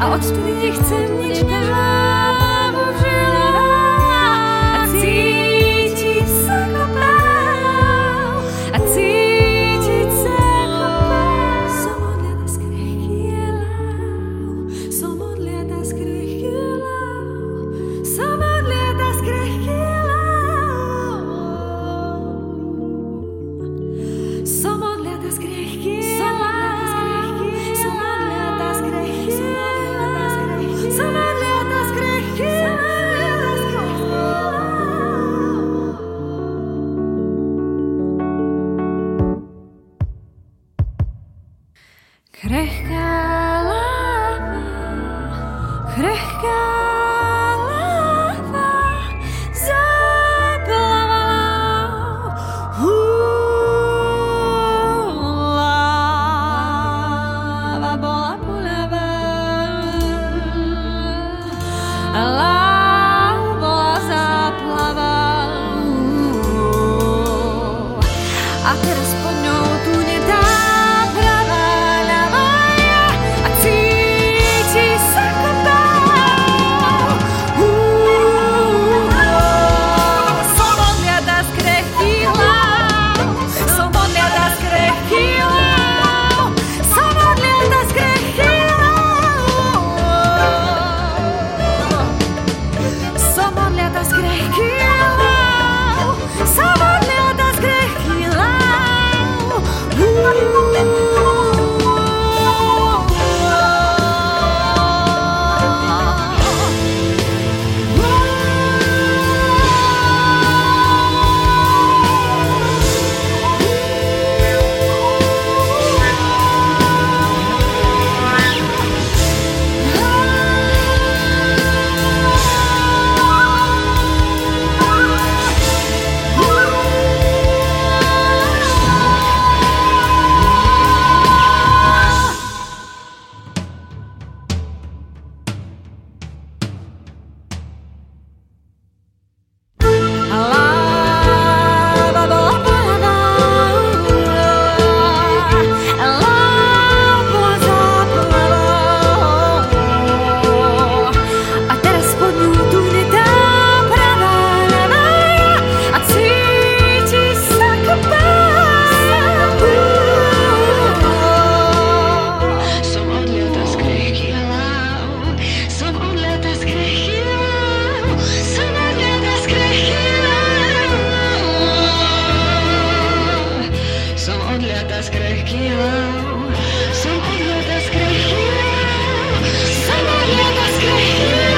a od wtedy nie chcę mieć żal. krehká Сам лето скрыхил, сам лето скрыхил, сам лето скрыхил.